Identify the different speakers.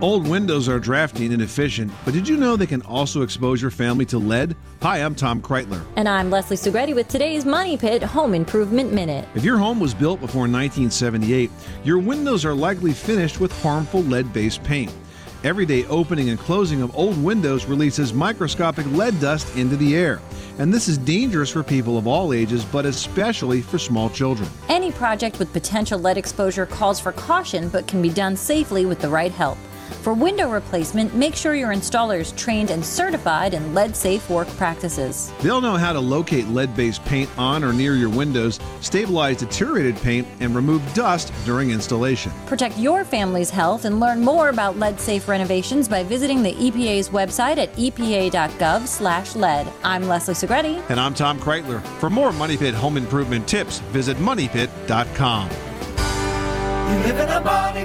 Speaker 1: Old windows are drafty and inefficient, but did you know they can also expose your family to lead? Hi, I'm Tom Kraeutler.
Speaker 2: And I'm Leslie Segrete with today's Money Pit Home Improvement Minute.
Speaker 1: If your home was built before 1978, your windows are likely finished with harmful lead based paint. Everyday opening and closing of old windows releases microscopic lead dust into the air. And this is dangerous for people of all ages, but especially for small children.
Speaker 2: Any project with potential lead exposure calls for caution but can be done safely with the right help. For window replacement, make sure your installer is trained and certified in lead safe work practices.
Speaker 1: They'll know how to locate lead based paint on or near your windows, stabilize deteriorated paint, and remove dust during installation.
Speaker 2: Protect your family's health and learn more about lead safe renovations by visiting the EPA's website at epa.gov/lead. I'm Leslie Segrete.
Speaker 1: And I'm Tom Kraeutler. For more Money Pit home improvement tips, visit moneypit.com.
Speaker 3: You live in a money